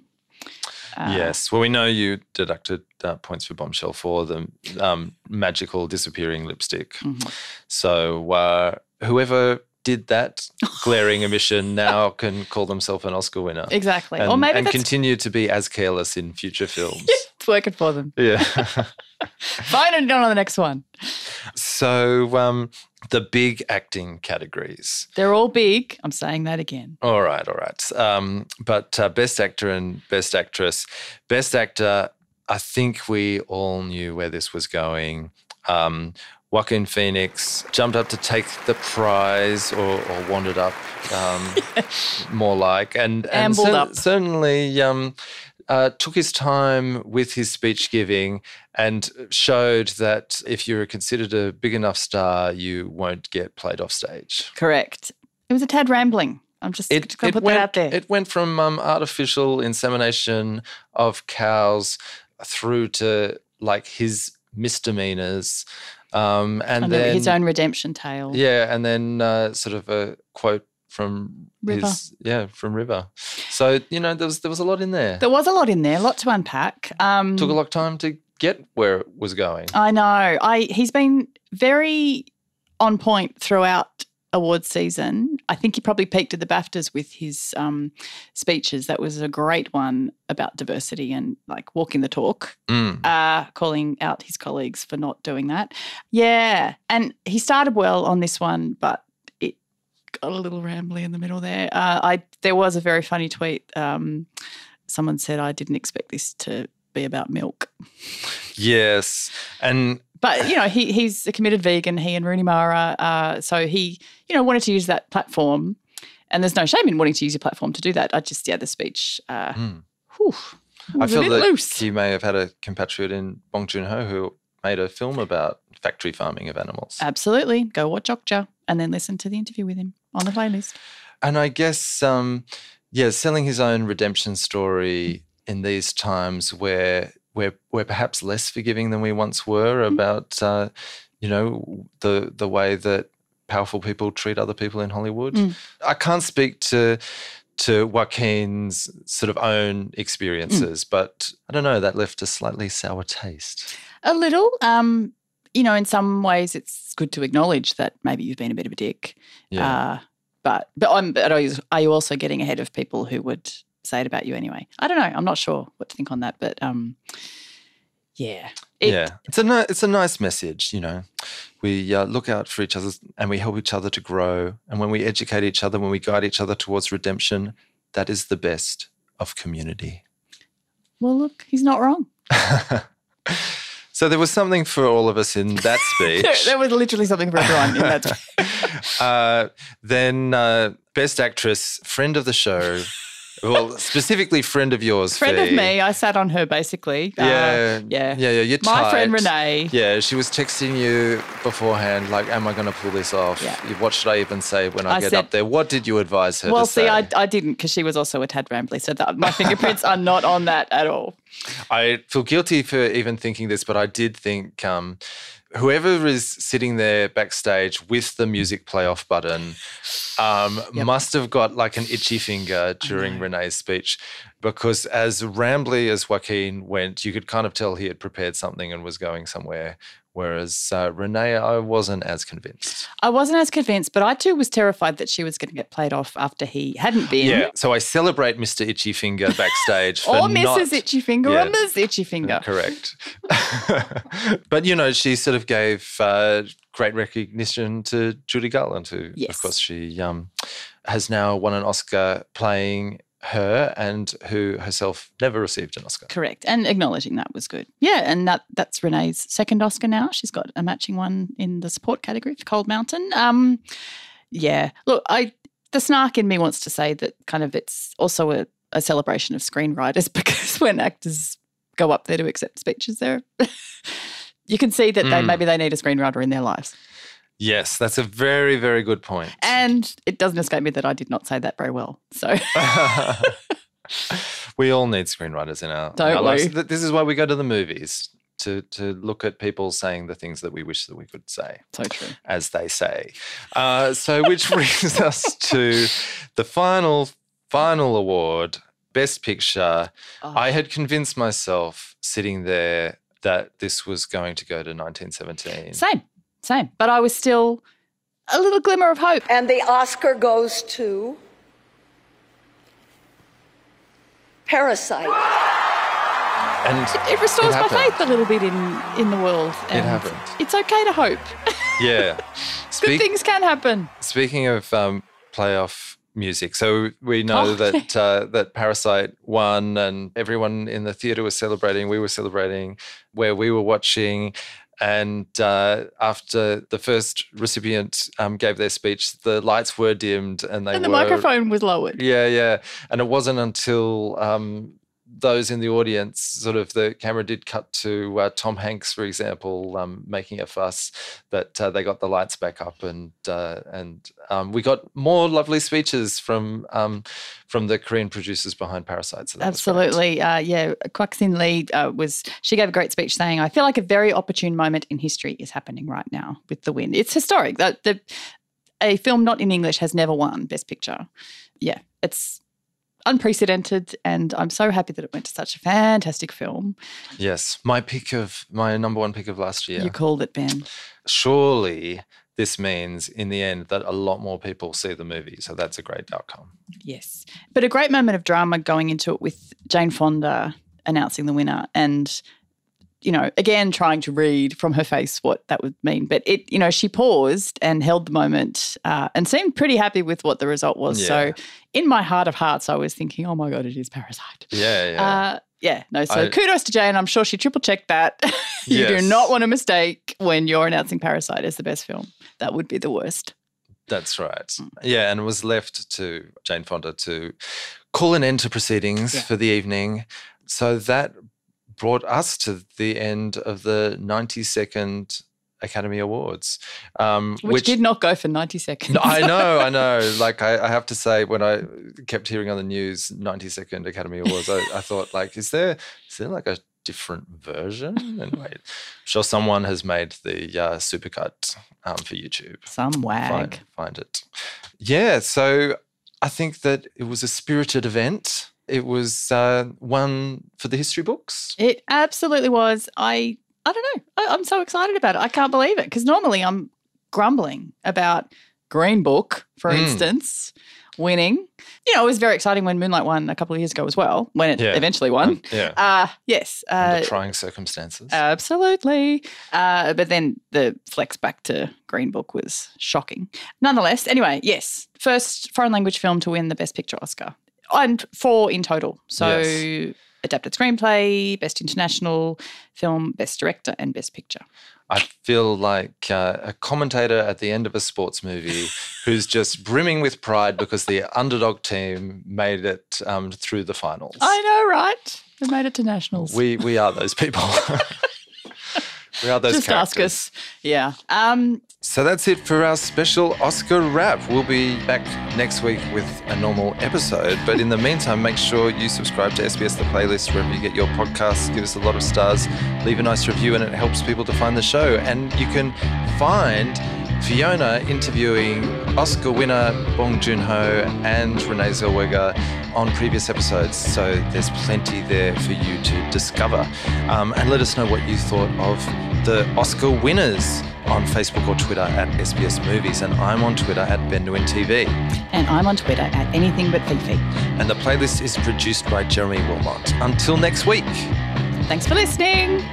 Speaker 4: Uh,
Speaker 5: yes. Well, we know you deducted uh, points for Bombshell for the um, magical disappearing lipstick.
Speaker 4: Mhm.
Speaker 5: So uh, whoever did that glaring omission now can call themselves an Oscar winner.
Speaker 4: Exactly.
Speaker 5: And,
Speaker 4: or maybe
Speaker 5: and continue to be as careless in future films.
Speaker 4: it's working for them.
Speaker 5: yeah.
Speaker 4: Fine and done on the next one.
Speaker 5: so um, the big acting categories.
Speaker 4: They're all big. I'm saying that again.
Speaker 5: All right, all right. Um, but uh, best actor and best actress. Best actor, I think we all knew where this was going. Um, Joaquin Phoenix jumped up to take the prize or, or wandered up, um, more like, and, and
Speaker 4: up.
Speaker 5: certainly um, uh, took his time with his speech giving and showed that if you're considered a big enough star, you won't get played off stage.
Speaker 4: Correct. It was a tad rambling. I'm just going to put
Speaker 5: went,
Speaker 4: that out there.
Speaker 5: It went from um, artificial insemination of cows through to like his misdemeanors, um, and
Speaker 4: and then
Speaker 5: then
Speaker 4: his own redemption tale.
Speaker 5: yeah, and then uh, sort of a quote from
Speaker 4: River.
Speaker 5: his yeah from River. So you know there was there was a lot in there.
Speaker 4: There was a lot in there, a lot to unpack. Um,
Speaker 5: Took a lot of time to get where it was going.
Speaker 4: I know. I he's been very on point throughout awards season. I think he probably peaked at the BAFTAs with his um, speeches. That was a great one about diversity and like walking the talk.
Speaker 5: Mm.
Speaker 4: uh, calling out his colleagues for not doing that. Yeah. And he started well on this one, but got a little rambly in the middle there. Uh, I There was a very funny tweet. Um, someone said, I didn't expect this to be about milk.
Speaker 5: Yes, and
Speaker 4: But, you know, he, he's a committed vegan, he and Rooney Mara. Uh, so he, you know, wanted to use that platform. And there's no shame in wanting to use your platform to do that. I just, yeah, the speech, uh,
Speaker 5: Mm.
Speaker 4: whew,
Speaker 5: I feel
Speaker 4: bit
Speaker 5: that
Speaker 4: loose.
Speaker 5: he may have had a compatriot in Bong Joon Ho who made a film about factory farming of animals.
Speaker 4: Absolutely. Go watch Okja and then listen to the interview with him on the playlist.
Speaker 5: And I guess, um, yeah, selling his own redemption story in these times where we're we're perhaps less forgiving than we once were about, uh, you know, the the way that powerful people treat other people in Hollywood.
Speaker 4: Mm.
Speaker 5: I can't speak to to Joaquin's sort of own experiences, but I don't know. That left a slightly sour taste.
Speaker 4: A little. Um, you know, in some ways, it's good to acknowledge that maybe you've been a bit of a dick.
Speaker 5: Yeah.
Speaker 4: Uh, But but I'm but are you, also getting ahead of people who would say it about you anyway? I don't know. I'm not sure what to think on that, but um, yeah, It-
Speaker 5: yeah, it's a ni- it's a nice message. You know, we uh, look out for each other and we help each other to grow. And when we educate each other, when we guide each other towards redemption, that is the best of community.
Speaker 4: Well, look, he's not wrong.
Speaker 5: So there was something for all of us in that speech.
Speaker 4: There, there was literally something for everyone in that.
Speaker 5: uh, then uh, best actress, friend of the show. Well, specifically friend of yours,
Speaker 4: friend of me. I sat on her basically. Uh,
Speaker 5: Yeah,
Speaker 4: yeah,
Speaker 5: yeah, yeah. You're
Speaker 4: My friend. Renee.
Speaker 5: Yeah, she was texting you beforehand, like, "Am I going to pull this off?
Speaker 4: Yeah.
Speaker 5: What should I even say when I,
Speaker 4: I
Speaker 5: get
Speaker 4: said-
Speaker 5: up there? What did you advise her
Speaker 4: Well,
Speaker 5: to
Speaker 4: see,
Speaker 5: say?"
Speaker 4: I, I didn't because she was also a tad rambly, so that my fingerprints are not on that at all.
Speaker 5: I feel guilty for even thinking this, but I did think um, whoever is sitting there backstage with the music play off button um,
Speaker 4: Yep.
Speaker 5: must have got like an itchy finger during Renee's speech because as rambly as Joaquin went, you could kind of tell he had prepared something and was going somewhere. Whereas uh, Renee, I wasn't as convinced.
Speaker 4: I wasn't as convinced, but I too was terrified that she was going to get played off after he hadn't been.
Speaker 5: Yeah. So I celebrate Mr. Itchy Finger backstage for
Speaker 4: Or
Speaker 5: not,
Speaker 4: Mrs. Itchy Finger
Speaker 5: Yeah.
Speaker 4: or Ms. Itchy Finger.
Speaker 5: Correct. but you know, she sort of gave uh, great recognition to Judy Garland, who,
Speaker 4: Yes.
Speaker 5: of course, she um, has now won an Oscar playing her, and who herself never received an Oscar.
Speaker 4: Correct. And acknowledging that was good. Yeah, and that that's Renee's second Oscar now. She's got a matching one in the support category for Cold Mountain. Um yeah. Look, I the snark in me wants to say that kind of it's also a, a celebration of screenwriters because when actors go up there to accept speeches there you can see that they
Speaker 5: Mm.
Speaker 4: maybe they need a screenwriter in their lives.
Speaker 5: Yes, that's a very, very good point.
Speaker 4: And it doesn't escape me that I did not say that very well. So
Speaker 5: we all need screenwriters in our, in
Speaker 4: Don't
Speaker 5: our lives.
Speaker 4: we?
Speaker 5: This is why we go to the movies to to look at people saying the things that we wish that we could say.
Speaker 4: so true.
Speaker 5: as they say. Uh, so, which brings us to the final, final award, Best Picture.
Speaker 4: Oh.
Speaker 5: I had convinced myself sitting there that this was going to go to 1917.
Speaker 4: Same, same. But I was still a little glimmer of hope.
Speaker 3: And the Oscar goes to Parasite.
Speaker 5: And
Speaker 4: It restores my faith a little bit in in the world. and
Speaker 5: happened.
Speaker 4: It's okay to hope.
Speaker 5: yeah,
Speaker 4: Good
Speaker 5: Speak-
Speaker 4: things can happen.
Speaker 5: Speaking of um, playoff music, so we know
Speaker 4: Oh,
Speaker 5: that uh, that Parasite won, and everyone in the theater was celebrating. We were celebrating where we were watching. And uh, after the first recipient um, gave their speech, the lights were dimmed, and they
Speaker 4: and the
Speaker 5: were
Speaker 4: microphone was lowered.
Speaker 5: Yeah, yeah. And it wasn't until um, those in the audience, sort of the camera did cut to uh, Tom Hanks, for example, um, making a fuss, but uh, they got the lights back up, and uh, and um, we got more lovely speeches from um, from the Korean producers behind Parasite. So.
Speaker 4: Absolutely. Uh, yeah. Kwak Sin-ae uh, was, she gave a great speech saying, I feel like a very opportune moment in history is happening right now with The Win. It's historic. That the, A film not in English has never won Best Picture. Yeah. It's unprecedented. And I'm so happy that it went to such a fantastic film.
Speaker 5: Yes, my pick of my number one pick of last year.
Speaker 4: You called it, Ben.
Speaker 5: Surely this means in the end that a lot more people see the movie. So that's a great outcome.
Speaker 4: Yes. But a great moment of drama going into it with Jane Fonda announcing the winner and you know, again trying to read from her face what that would mean. But it, you know, she paused and held the moment uh, and seemed pretty happy with what the result was.
Speaker 5: Yeah.
Speaker 4: So in my heart of hearts, I was thinking, oh my God, it is Parasite.
Speaker 5: Yeah, yeah.
Speaker 4: Uh, yeah, no. So
Speaker 5: I-
Speaker 4: kudos to Jane. I'm sure she triple checked that. you
Speaker 5: Yes.
Speaker 4: do not want a mistake when you're announcing Parasite as the best film. That would be the worst.
Speaker 5: That's right. Yeah, and it was left to Jane Fonda to call an end to proceedings
Speaker 4: Yeah.
Speaker 5: for the evening. So that brought us to the end of the 92nd Academy Awards, um,
Speaker 4: Which, did not go for 90 seconds.
Speaker 5: I know, I know. Like I, I have to say, when I kept hearing on the news 92nd Academy Awards, I, I thought, like, is there is there like a different version? And wait, I'm sure someone has made the uh, supercut um, for YouTube
Speaker 4: Some wag.
Speaker 5: find, find it. Yeah, so I think that it was a spirited event. It was uh, one for the history books.
Speaker 4: It absolutely was. I I don't know. I, I'm so excited about it. I can't believe it because normally I'm grumbling about Green Book, for
Speaker 5: Mm.
Speaker 4: instance, winning. You know, it was very exciting when Moonlight won a couple of years ago as well, when it
Speaker 5: Yeah.
Speaker 4: eventually won.
Speaker 5: Yeah.
Speaker 4: Uh, yes. Uh,
Speaker 5: Under trying circumstances.
Speaker 4: Absolutely. Uh, but then the flex back to Green Book was shocking. Nonetheless, anyway, yes, first foreign language film to win the Best Picture Oscar, and four in total. So,
Speaker 5: Yes.
Speaker 4: adapted screenplay, Best International Film, Best Director, and Best Picture.
Speaker 5: I feel like uh, a commentator at the end of a sports movie who's just brimming with pride because the underdog team made it um, through the finals.
Speaker 4: I know, right? We made it to nationals.
Speaker 5: We we are those people. we are those
Speaker 4: Just ask us. Yeah. Um,
Speaker 5: So that's it for our special Oscar wrap. We'll be back next week with a normal episode. But in the meantime, make sure you subscribe to SBS The Playlist wherever you get your podcasts. Give us a lot of stars, leave a nice review, and it helps people to find the show. And you can find Fiona interviewing Oscar winner Bong Joon Ho and Renee Zellweger on previous episodes. So there's plenty there for you to discover. Um, and let us know what you thought of the Oscar winners on Facebook or Twitter at SBS Movies. And I'm on Twitter at Benduin TV.
Speaker 4: and I'm on Twitter at anything but Fifi.
Speaker 5: And the playlist is produced by Jeremy Wilmot. Until next week.
Speaker 4: Thanks for listening.